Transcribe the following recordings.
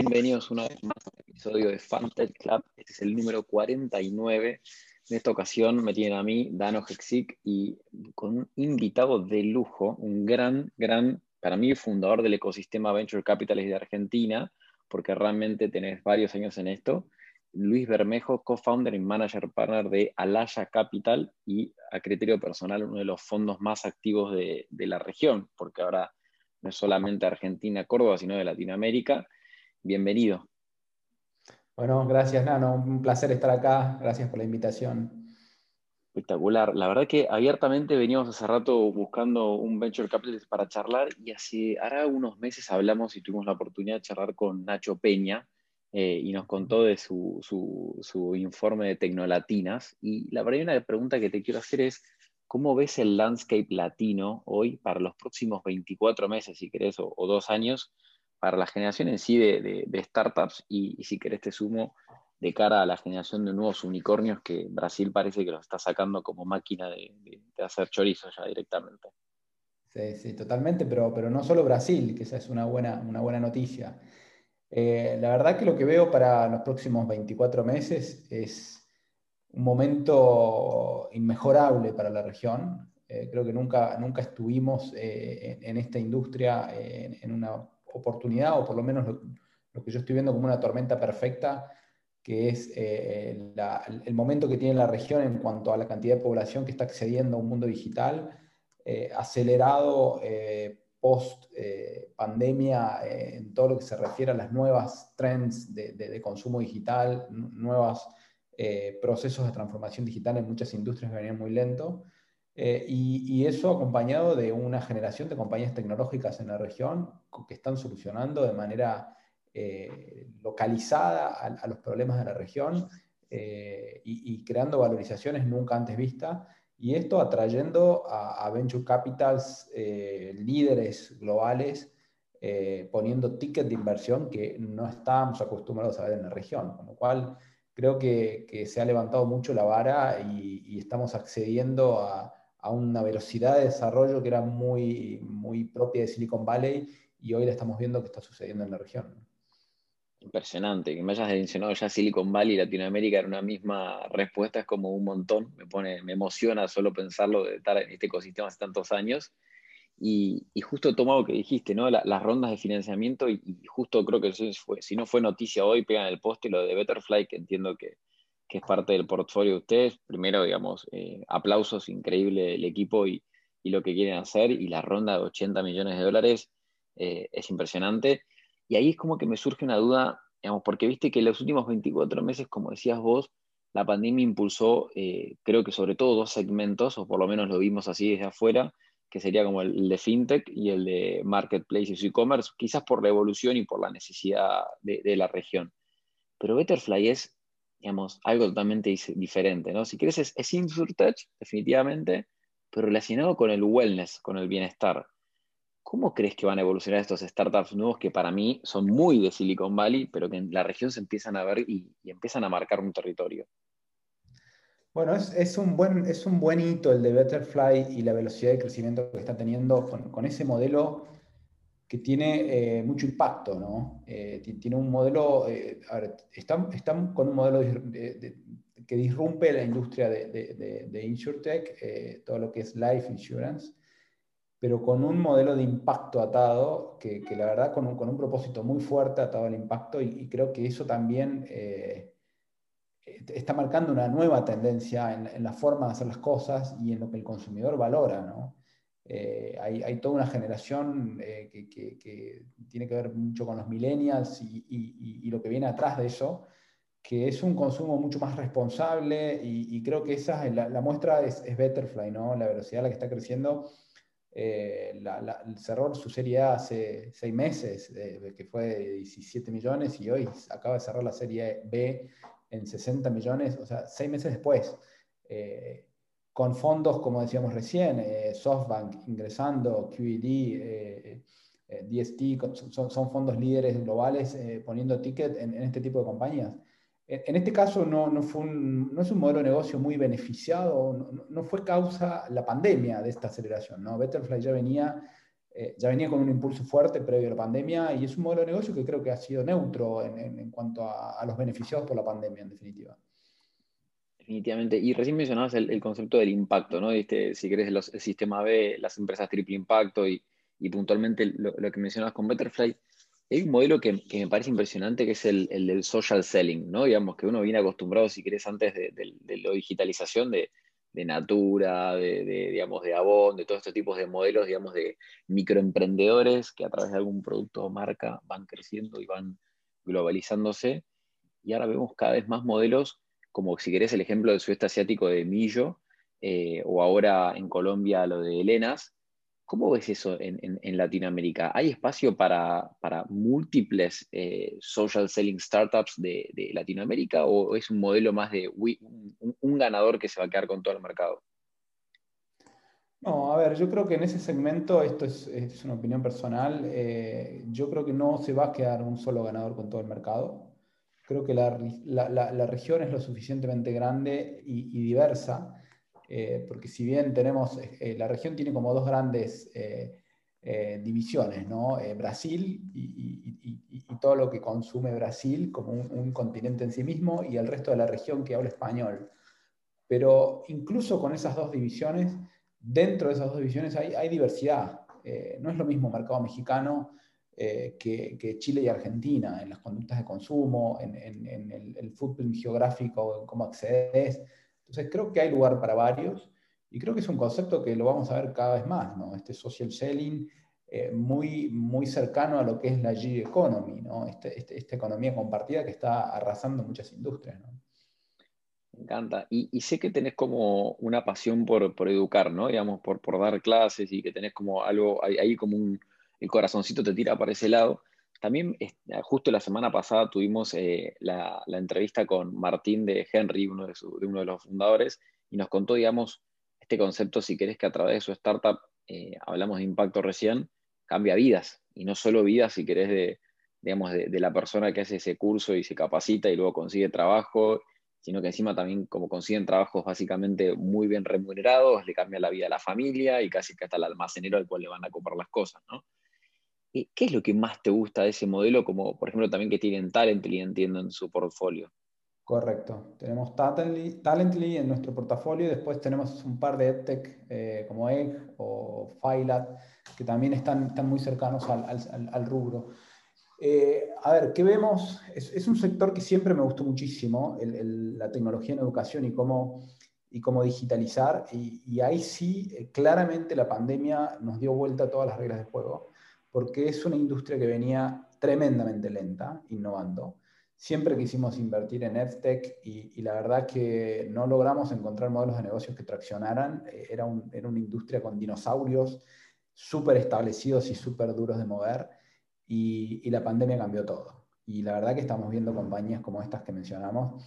bienvenidos una vez más al episodio de Fantasy Club. Este es el número 49. En esta ocasión me tienen a mí, Dano Hexic, y con un invitado de lujo, un gran, gran, para mí, fundador del ecosistema Venture Capitalist de Argentina, porque realmente tenés varios años en esto. Luis Bermejo, co-founder y manager partner de Alaya Capital y a criterio personal uno de los fondos más activos de, de la región, porque ahora no es solamente Argentina, Córdoba, sino de Latinoamérica. Bienvenido. Bueno, gracias Nano, un placer estar acá, gracias por la invitación. Espectacular. La verdad que abiertamente veníamos hace rato buscando un venture capitalist para charlar y hace ahora unos meses hablamos y tuvimos la oportunidad de charlar con Nacho Peña eh, y nos contó de su, su, su, informe de Tecnolatinas. Y la verdad una pregunta que te quiero hacer es, ¿cómo ves el landscape latino hoy para los próximos 24 meses, si querés, o, o dos años, para la generación en sí de, startups y, si querés te sumo de cara a la generación de nuevos unicornios que Brasil parece que los está sacando como máquina de, hacer chorizo ya directamente. Sí, sí, totalmente, pero, pero no solo Brasil, que esa es una buena, una buena noticia. Eh, la verdad que lo que veo para los próximos 24 meses es un momento inmejorable para la región. Eh, creo que nunca, nunca estuvimos eh, en, esta industria en una oportunidad, o por lo menos lo, que yo estoy viendo como una tormenta perfecta, que es eh, la, el momento que tiene la región en cuanto a la cantidad de población que está accediendo a un mundo digital, eh, acelerado eh, post pandemia en todo lo que se refiere a las nuevas trends de consumo digital, nuevos procesos de transformación digital en muchas industrias que venían muy lento. Eh, y, y, eso acompañado de una generación de compañías tecnológicas en la región que están solucionando de manera eh, localizada a, a, los problemas de la región eh, y, y, creando valorizaciones nunca antes vistas. Y esto atrayendo a, a venture capitals eh, líderes globales, eh, poniendo tickets de inversión que no estábamos acostumbrados a ver en la región. Con lo cual creo que, que se ha levantado mucho la vara y, y estamos accediendo a a una velocidad de desarrollo que era muy, muy propia de Silicon Valley y hoy la estamos viendo que está sucediendo en la región. Impresionante, que me hayas mencionado ya Silicon Valley y Latinoamérica en una misma respuesta es como un montón, me, pone, me emociona solo pensarlo de estar en este ecosistema hace tantos años. Y, y justo tomado que dijiste, ¿no? La, las rondas de financiamiento y, y, justo creo que fue, si no fue noticia hoy, pegan el poste lo de Betterfly, que entiendo que, que es parte del portfolio de ustedes. Primero, digamos, eh, aplausos, increíble el equipo y, y, lo que quieren hacer. Y la ronda de 80 millones de dólares eh, es impresionante. Y ahí es como que me surge una duda, digamos, porque viste que en los últimos 24 meses, como decías vos, la pandemia impulsó, eh, creo que sobre todo dos segmentos, o por lo menos lo vimos así desde afuera, que sería como el, de FinTech y el de Marketplaces y e-commerce, quizás por la evolución y por la necesidad de, de la región. Pero Betterfly es digamos, algo totalmente diferente, ¿no? Si quieres es, es InsurTech, definitivamente, pero relacionado con el wellness, con el bienestar. ¿Cómo crees que van a evolucionar estos startups nuevos que para mí son muy de Silicon Valley, pero que en la región se empiezan a ver y, empiezan a marcar un territorio? Bueno, es, un buen, es un buen hito el de Betterfly y la velocidad de crecimiento que está teniendo con ese modelo que tiene eh, mucho impacto, ¿no? Eh, tiene un modelo, eh, a ver, están, están, con un modelo de, de, que disrumpe la industria de, de, de InsurTech, eh, todo lo que es life insurance, pero con un modelo de impacto atado, que, que la verdad con un, con un, propósito muy fuerte atado al impacto, y, y creo que eso también eh, está marcando una nueva tendencia en, en, la forma de hacer las cosas y en lo que el consumidor valora, ¿no? Eh, hay, hay, toda una generación eh, que, que, que, tiene que ver mucho con los millennials y, y, y, lo que viene atrás de eso, que es un consumo mucho más responsable y, creo que esa la, la muestra es, es, Betterfly, ¿no? la velocidad a la que está creciendo. Eh, la, la, cerró su serie A hace seis meses, eh, que fue de 17 millones, y hoy acaba de cerrar la serie B en 60 millones, o sea, seis meses después. Eh, con fondos, como decíamos recién, eh, SoftBank ingresando, QED, eh, eh, DST, son, son, fondos líderes globales eh, poniendo ticket en, en, este tipo de compañías. En, en este caso no, no, fue un, no, es un modelo de negocio muy beneficiado, no, no, fue causa la pandemia de esta aceleración. ¿no? Betterfly ya venía eh, ya venía con un impulso fuerte previo a la pandemia y es un modelo de negocio que creo que ha sido neutro en, cuanto a, los beneficiados por la pandemia, en definitiva. Definitivamente. Y recién mencionabas el, concepto del impacto, ¿no? Este, si querés, el sistema B, las empresas triple impacto y, puntualmente lo, que mencionabas con Betterfly. Hay un modelo que, me parece impresionante que es el, del social selling, ¿no? Digamos que uno viene acostumbrado, si querés, antes de, de la digitalización, de, de Natura, de, digamos, de Avon, de todos estos tipos de modelos, digamos, de microemprendedores que a través de algún producto o marca van creciendo y van globalizándose. Y ahora vemos cada vez más modelos, como si querés el ejemplo del sudeste asiático de Millo, eh, o ahora en Colombia lo de Elenas, ¿Cómo ves eso en, Latinoamérica? ¿Hay espacio para, múltiples eh, social selling startups de, Latinoamérica o es un modelo más de un, ganador que se va a quedar con todo el mercado? No, a ver, yo creo que en ese segmento, esto es, una opinión personal, eh, yo creo que no se va a quedar un solo ganador con todo el mercado. Creo que la, región es lo suficientemente grande y diversa eh, porque si bien tenemos, eh, la región tiene como dos grandes eh, divisiones, ¿no? Brasil y, todo lo que consume Brasil como un, continente en sí mismo y el resto de la región que habla español. Pero incluso con esas dos divisiones, dentro de esas dos divisiones hay, diversidad. no es lo mismo mercado mexicano que, Chile y Argentina en las conductas de consumo, en, el, el, footprint geográfico, en cómo accedes. Entonces creo que hay lugar para varios y creo que es un concepto que lo vamos a ver cada vez más, ¿no? Este social selling eh, muy, muy cercano a lo que es la gig economy, ¿no? Este, este, esta economía compartida que está arrasando muchas industrias, ¿no? Me encanta. Y, sé que tenés como una pasión por, por educar, ¿no? Digamos, por, por dar clases y que tenés como algo, ahí como un, el corazoncito te tira para ese lado. También justo la semana pasada tuvimos eh, la, entrevista con Martín de Henry, uno de, uno de, los fundadores, y nos contó, digamos, este concepto, si querés que a través de su startup, eh, hablamos de impacto recién, cambia vidas, y no solo vidas, si querés, de, digamos, de, la persona que hace ese curso y se capacita y luego consigue trabajo, sino que encima también como consiguen trabajos básicamente muy bien remunerados, le cambia la vida a la familia y casi que hasta el almacenero al cual le van a comprar las cosas, ¿no? ¿Qué es lo que más te gusta de ese modelo, como por ejemplo también que tienen Talently, entiendo, en su portfolio? Correcto. Tenemos Talently, en nuestro portafolio y después tenemos un par de EdTech eh, como Egg o Filat que también están, están muy cercanos al, rubro. Eh, a ver, ¿qué vemos? Es, un sector que siempre me gustó muchísimo, la tecnología en educación y cómo, y cómo digitalizar. Y, y ahí sí, eh, claramente la pandemia nos dio vuelta a todas las reglas de juego porque es una industria que venía tremendamente lenta, innovando. Siempre quisimos invertir en EdTech y, la verdad que no logramos encontrar modelos de negocios que traccionaran. Eh, era, una industria con dinosaurios súper establecidos y súper duros de mover y, la pandemia cambió todo. Y la verdad que estamos viendo compañías como estas que mencionamos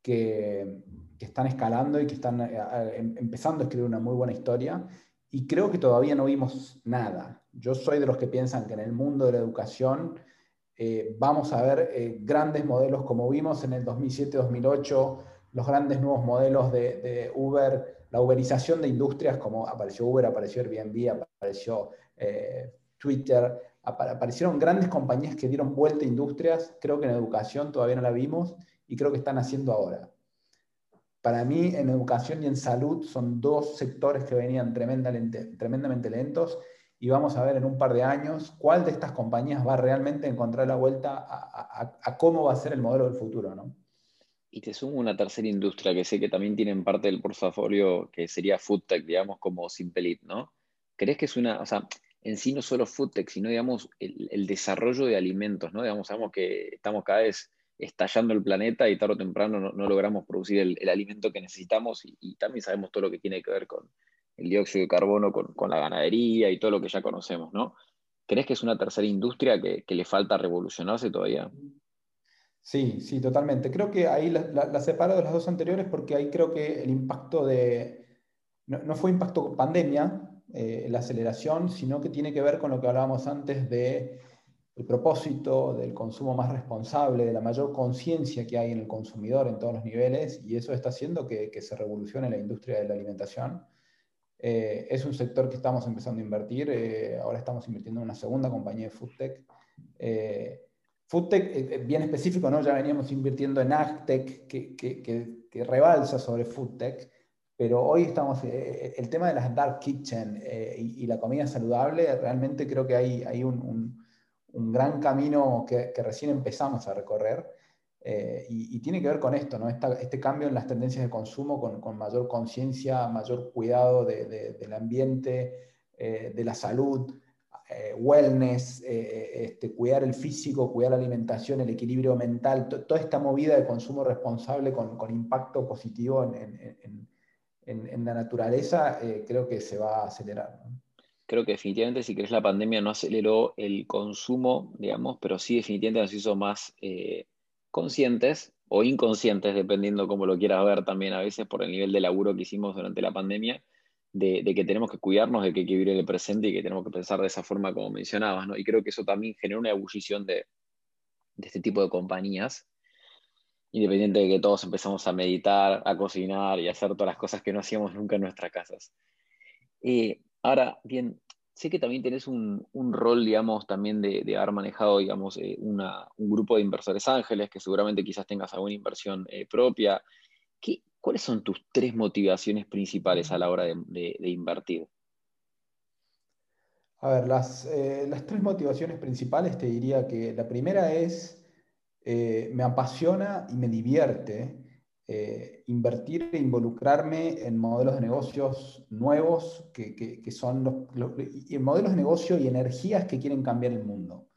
que, que están escalando y que están eh, em, empezando a escribir una muy buena historia y creo que todavía no vimos nada. Yo soy de los que piensan que en el mundo de la educación eh, vamos a ver eh, grandes modelos como vimos en el 2007-2008, los grandes nuevos modelos de, Uber, la uberización de industrias como apareció Uber, apareció Airbnb, apareció eh, Twitter, aparecieron grandes compañías que dieron vuelta a industrias, creo que en educación todavía no la vimos y creo que están haciendo ahora para mí en educación y en salud son dos sectores que venían tremendamente, lentos y vamos a ver en un par de años cuál de estas compañías va realmente a encontrar la vuelta a, cómo va a ser el modelo del futuro. ¿no? Y te sumo una tercera industria que sé que también tienen parte del portafolio que sería FoodTech, digamos, como Simpelit, ¿no? ¿Crees que es una, o sea, en sí no solo FoodTech, sino, digamos, el, el desarrollo de alimentos, ¿no? Digamos, sabemos que estamos cada vez estallando el planeta y tarde o temprano no, logramos producir el, alimento que necesitamos y, también sabemos todo lo que tiene que ver con el dióxido de carbono, con, la ganadería y todo lo que ya conocemos, ¿no? ¿Crees que es una tercera industria que, le falta revolucionarse todavía? Sí, sí, totalmente. Creo que ahí la, separo de las dos anteriores porque ahí creo que el impacto de... No, fue impacto pandemia, eh, la aceleración, sino que tiene que ver con lo que hablábamos antes de el propósito del consumo más responsable, de la mayor conciencia que hay en el consumidor en todos los niveles, y eso está haciendo que, se revolucione la industria de la alimentación. Eh, es un sector que estamos empezando a invertir. Eh, ahora estamos invirtiendo en una segunda compañía de FoodTech. Eh, FoodTech, bien específico, ¿no? ya veníamos invirtiendo en AgTech, que, que, rebalsa sobre FoodTech, pero hoy estamos, el tema de las dark kitchen y, la comida saludable, realmente creo que hay, hay un, un, gran camino que, recién empezamos a recorrer. Eh, y, tiene que ver con esto, ¿no? este cambio en las tendencias de consumo con, mayor conciencia, mayor cuidado del ambiente, eh, de la salud, eh, wellness, este, cuidar el físico, cuidar la alimentación, el equilibrio mental, toda esta movida de consumo responsable con, impacto positivo en, la naturaleza, creo que se va a acelerar. Creo que definitivamente, si querés, la pandemia no aceleró el consumo, digamos, pero sí definitivamente nos hizo más conscientes o inconscientes, dependiendo cómo lo quieras ver también a veces por el nivel de laburo que hicimos durante la pandemia, de, que tenemos que cuidarnos, de que hay que vivir el presente y que tenemos que pensar de esa forma como mencionabas, ¿no? Y creo que eso también genera una ebullición de, este tipo de compañías, independiente de que todos empezamos a meditar, a cocinar y a hacer todas las cosas que no hacíamos nunca en nuestras casas. Eh, ahora, bien, sé que también tenés un, rol, digamos, también de, haber manejado, digamos, eh, un grupo de inversores ángeles, que seguramente quizás tengas alguna inversión eh, propia. ¿Qué, ¿Cuáles son tus tres motivaciones principales a la hora de, invertir? A ver, eh, las, tres motivaciones principales te diría que la primera es, me apasiona y me divierte eh, invertir e involucrarme en modelos de negocios nuevos, que, son los, modelos de negocio y energías que quieren cambiar el mundo.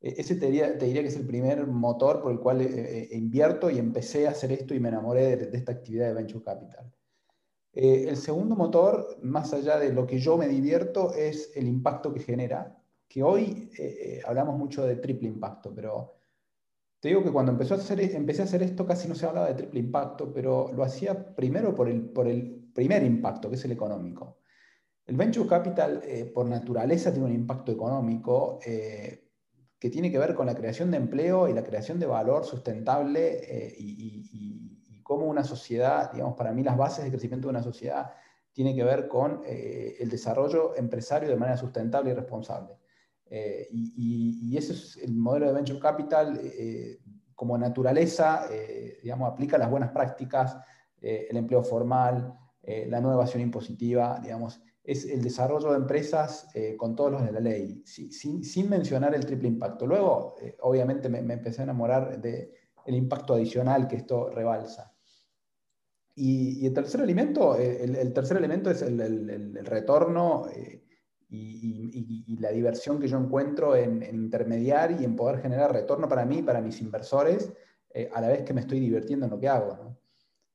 E, ese te diría, que es el primer motor por el cual eh, eh, invierto y empecé a hacer esto y me enamoré de, esta actividad de Venture Capital. el segundo motor, más allá de lo que yo me divierto, es el impacto que genera, que hoy hablamos mucho de triple impacto, pero te digo que cuando hacer, empecé a hacer esto casi no se hablaba de triple impacto, pero lo hacía primero por el, por el primer impacto, que es el económico. El venture capital, eh, por naturaleza, tiene un impacto económico eh, que tiene que ver con la creación de empleo y la creación de valor sustentable eh, y, y, cómo una sociedad, digamos, para mí las bases de crecimiento de una sociedad tiene que ver con el desarrollo empresario de manera sustentable y responsable. Eh, y, ese es el modelo de Venture Capital, eh, como naturaleza, eh, digamos, aplica las buenas prácticas, el empleo formal, la nueva evasión impositiva, digamos, es el desarrollo de empresas con todos los de la ley, sin, sin mencionar el triple impacto. Luego, obviamente, me, empecé a enamorar del impacto adicional que esto rebalsa. Y, el tercer elemento, el, tercer elemento es el, el retorno y, la diversión que yo encuentro en, intermediar y en poder generar retorno para mí, para mis inversores, eh, a la vez que me estoy divirtiendo en lo que hago.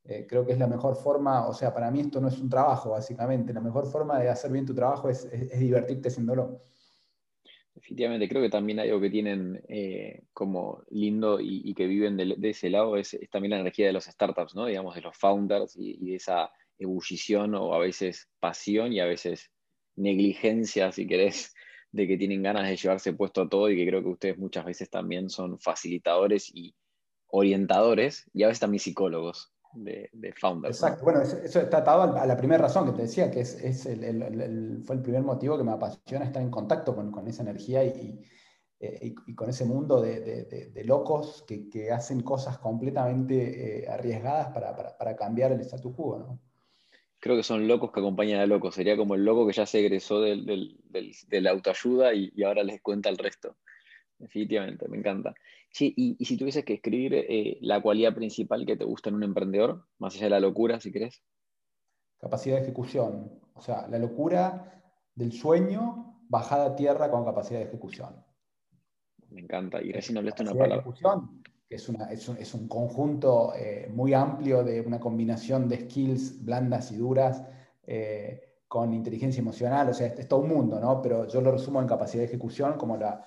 Eh, creo que es la mejor forma, o sea, para mí esto no es un trabajo, básicamente. La mejor forma de hacer bien tu trabajo es, divertirte haciéndolo. Definitivamente, creo que también algo que tienen eh, como lindo y, que viven de, ese lado, es, también la energía de los startups, ¿no? Digamos, de los founders y, y de esa ebullición o a veces pasión y a veces negligencia, si querés, de que tienen ganas de llevarse puesto a todo y que creo que ustedes muchas veces también son facilitadores y orientadores y a veces también psicólogos de, founders. Exacto, bueno, eso, está atado a la primera razón que te decía, que es, el, fue el primer motivo que me apasiona estar en contacto con, esa energía y, eh, con ese mundo de, locos que, hacen cosas completamente eh, arriesgadas para, para, cambiar el statu quo. ¿no? Creo que son locos que acompañan a locos. Sería como el loco que ya se egresó del, de la autoayuda y, ahora les cuenta el resto. Definitivamente, me encanta. Sí, y, si tuvieses que escribir eh, la cualidad principal que te gusta en un emprendedor, más allá de la locura, si querés. Capacidad de ejecución. O sea, la locura del sueño bajada a tierra con capacidad de ejecución. Me encanta. Y recién hablaste una palabra que es, es, un, conjunto eh, muy amplio de una combinación de skills blandas y duras eh, con inteligencia emocional, o sea, es, todo un mundo, ¿no? Pero yo lo resumo en capacidad de ejecución como la,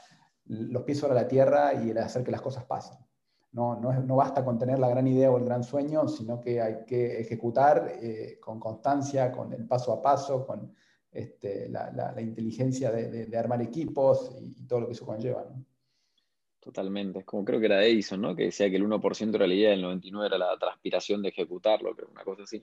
los pies sobre la tierra y el hacer que las cosas pasen. No, no, basta con tener la gran idea o el gran sueño, sino que hay que ejecutar eh, con constancia, con el paso a paso, con este, la, inteligencia de, armar equipos y, y, todo lo que eso conlleva. ¿no? Totalmente. Es como creo que era Edison, ¿no? Que decía que el 1% era la idea, el 99% era la transpiración de ejecutarlo, que una cosa así.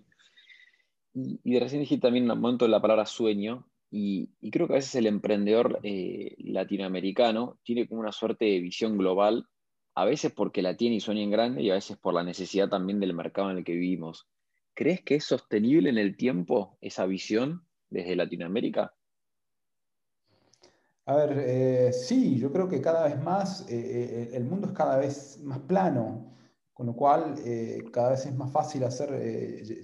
Y, y recién dijiste también un momento de la palabra sueño, y, creo que a veces el emprendedor eh, latinoamericano tiene como una suerte de visión global, a veces porque la tiene y sueña en grande, y a veces por la necesidad también del mercado en el que vivimos. ¿Crees que es sostenible en el tiempo esa visión desde Latinoamérica? A ver, eh, sí, yo creo que cada vez más eh, el mundo es cada vez más plano, con lo cual cada vez es más fácil hacer,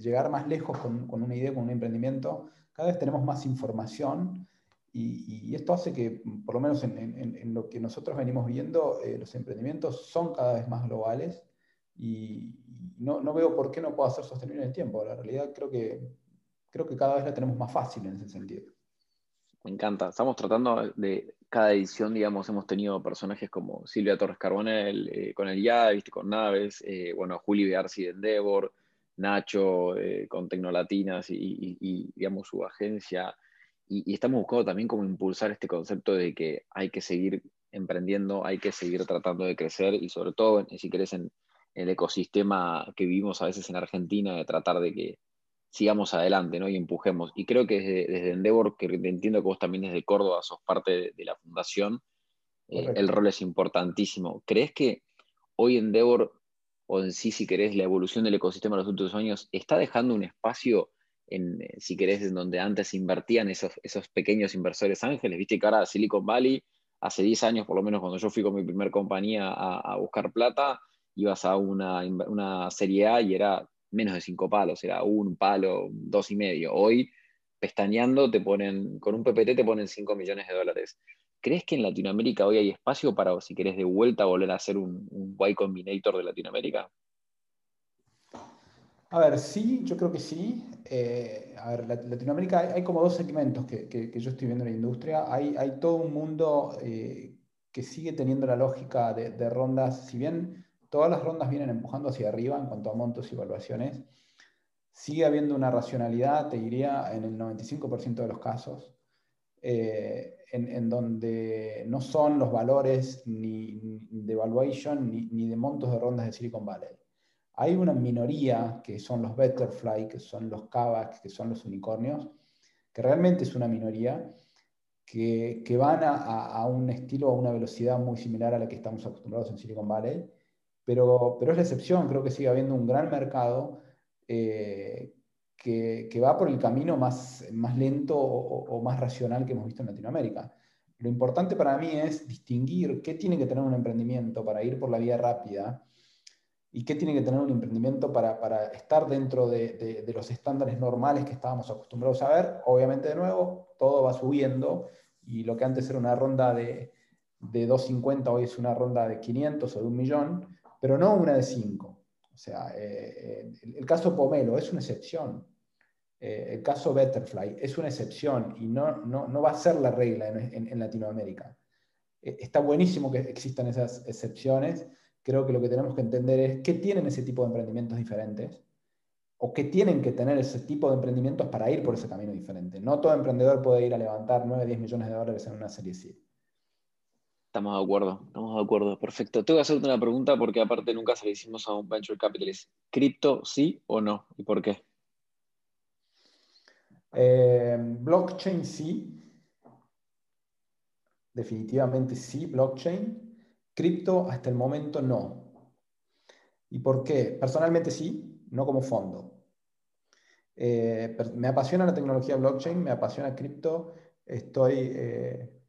llegar más lejos con, una idea, con un emprendimiento, cada vez tenemos más información y, esto hace que, por lo menos en, lo que nosotros venimos viendo, eh, los emprendimientos son cada vez más globales y no, veo por qué no pueda ser sostenible en el tiempo. La realidad creo que, creo que cada vez la tenemos más fácil en ese sentido. Me encanta. Estamos tratando de, cada edición, digamos, hemos tenido personajes como Silvia Torres Carbonell, eh, con el YA, ¿viste? con Naves, eh, bueno, Juli Bearsi de Endeavor, Nacho eh, con Tecnolatinas y, y, digamos, su agencia. Y, estamos buscando también cómo impulsar este concepto de que hay que seguir emprendiendo, hay que seguir tratando de crecer y sobre todo, si querés, en, el ecosistema que vivimos a veces en Argentina, de tratar de que sigamos adelante ¿no? y empujemos. Y creo que desde, Endeavor, que entiendo que vos también desde Córdoba sos parte de, la fundación, eh, el rol es importantísimo. ¿Crees que hoy Endeavor o en sí, si querés, la evolución del ecosistema en los últimos años, está dejando un espacio, en, eh, si querés, en donde antes invertían esos, esos pequeños inversores ángeles. Viste que ahora Silicon Valley, hace 10 años, por lo menos cuando yo fui con mi primer compañía a, buscar plata, ibas a una, una, serie A y era menos de 5 palos, era un palo, dos y medio. Hoy, pestañeando, te ponen, con un PPT te ponen 5 millones de dólares. ¿Crees que en Latinoamérica hoy hay espacio para, si querés, de vuelta volver a ser un, un Y Combinator de Latinoamérica? A ver, sí, yo creo que sí. Eh, a ver, Latinoamérica hay, como dos segmentos que, yo estoy viendo en la industria. Hay, hay todo un mundo eh, que sigue teniendo la lógica de, rondas, si bien todas las rondas vienen empujando hacia arriba en cuanto a montos y evaluaciones, sigue habiendo una racionalidad, te diría, en el 95% de los casos. Eh, en, donde no son los valores ni, de valuation ni, de montos de rondas de Silicon Valley. Hay una minoría que son los Betterfly, que son los Kavak, que son los unicornios, que realmente es una minoría, que, que van a, a, un estilo, a una velocidad muy similar a la que estamos acostumbrados en Silicon Valley, pero, pero es la excepción, creo que sigue habiendo un gran mercado eh, que, va por el camino más, más lento o, más racional que hemos visto en Latinoamérica. Lo importante para mí es distinguir qué tiene que tener un emprendimiento para ir por la vía rápida y qué tiene que tener un emprendimiento para, para estar dentro de, de, los estándares normales que estábamos acostumbrados a ver. Obviamente, de nuevo, todo va subiendo y lo que antes era una ronda de, de 250 hoy es una ronda de 500 o de un millón, pero no una de 5. O sea, eh, eh, el caso Pomelo es una excepción. Eh, el caso Betterfly es una excepción y no, no, va a ser la regla en, Latinoamérica. Eh, está buenísimo que existan esas excepciones. Creo que lo que tenemos que entender es qué tienen ese tipo de emprendimientos diferentes o qué tienen que tener ese tipo de emprendimientos para ir por ese camino diferente. No todo emprendedor puede ir a levantar 9, 10 millones de dólares en una serie C. Estamos de acuerdo, estamos de acuerdo. Perfecto. Tengo que hacerte una pregunta porque aparte nunca se le hicimos a un venture capitalist. ¿Cripto sí o no? ¿Y por qué? Eh, blockchain sí. Definitivamente sí, blockchain. Cripto hasta el momento no. ¿Y por qué? Personalmente sí, no como fondo. Eh, me apasiona la tecnología blockchain, me apasiona cripto. Estoy eh,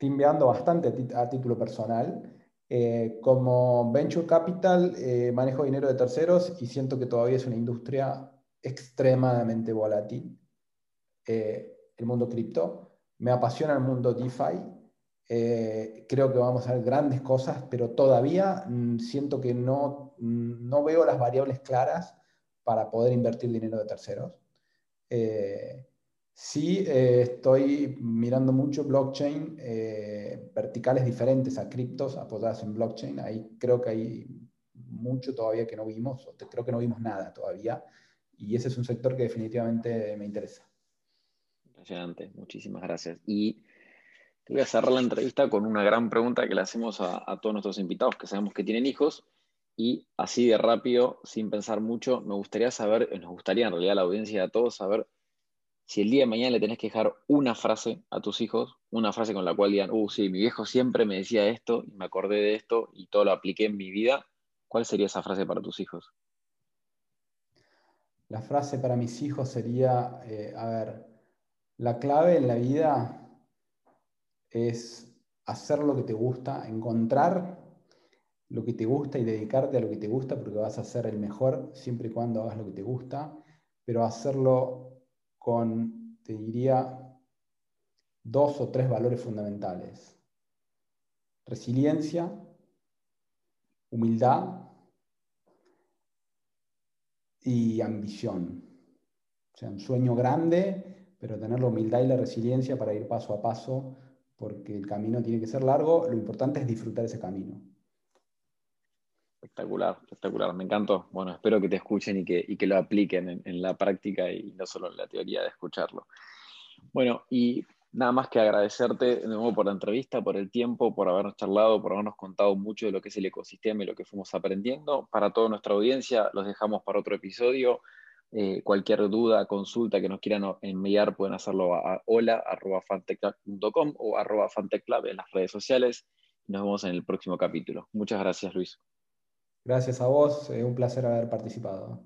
timbeando bastante a, título personal. Eh, como venture capital manejo dinero de terceros y siento que todavía es una industria extremadamente volátil. Eh, el mundo cripto, me apasiona el mundo DeFi, eh, creo que vamos a ver grandes cosas, pero todavía mm, siento que no, mm, no veo las variables claras para poder invertir dinero de terceros. Eh, sí estoy mirando mucho blockchain, verticales diferentes a criptos apoyadas en blockchain. Ahí creo que hay mucho todavía que no vimos, creo que no vimos nada todavía. Y ese es un sector que definitivamente me interesa. Impresionante, muchísimas gracias. Y te voy a cerrar la entrevista con una gran pregunta que le hacemos a, todos nuestros invitados que sabemos que tienen hijos. Y así de rápido, sin pensar mucho, me gustaría saber, nos gustaría en realidad a la audiencia a todos saber si el día de mañana le tenés que dejar una frase a tus hijos, una frase con la cual digan, uh, sí, mi viejo siempre me decía esto y me acordé de esto y todo lo apliqué en mi vida, ¿cuál sería esa frase para tus hijos? La frase para mis hijos sería, eh, a ver, la clave en la vida es hacer lo que te gusta, encontrar lo que te gusta y dedicarte a lo que te gusta porque vas a ser el mejor siempre y cuando hagas lo que te gusta, pero hacerlo con, te diría, dos o tres valores fundamentales. Resiliencia, humildad y ambición. O sea, un sueño grande, pero tener la humildad y la resiliencia para ir paso a paso, porque el camino tiene que ser largo, lo importante es disfrutar ese camino. Espectacular, espectacular, me encantó. Bueno, espero que te escuchen y que, que lo apliquen en, la práctica y no solo en la teoría de escucharlo. Bueno, y nada más que agradecerte de nuevo por la entrevista, por el tiempo, por habernos charlado, por habernos contado mucho de lo que es el ecosistema y lo que fuimos aprendiendo. Para toda nuestra audiencia, los dejamos para otro episodio. Eh, cualquier duda, consulta que nos quieran enviar, pueden hacerlo a hola.fantechclub.com o arroba fantechclub en las redes sociales. Nos vemos en el próximo capítulo. Muchas gracias, Luis. Gracias a vos, un placer haber participado.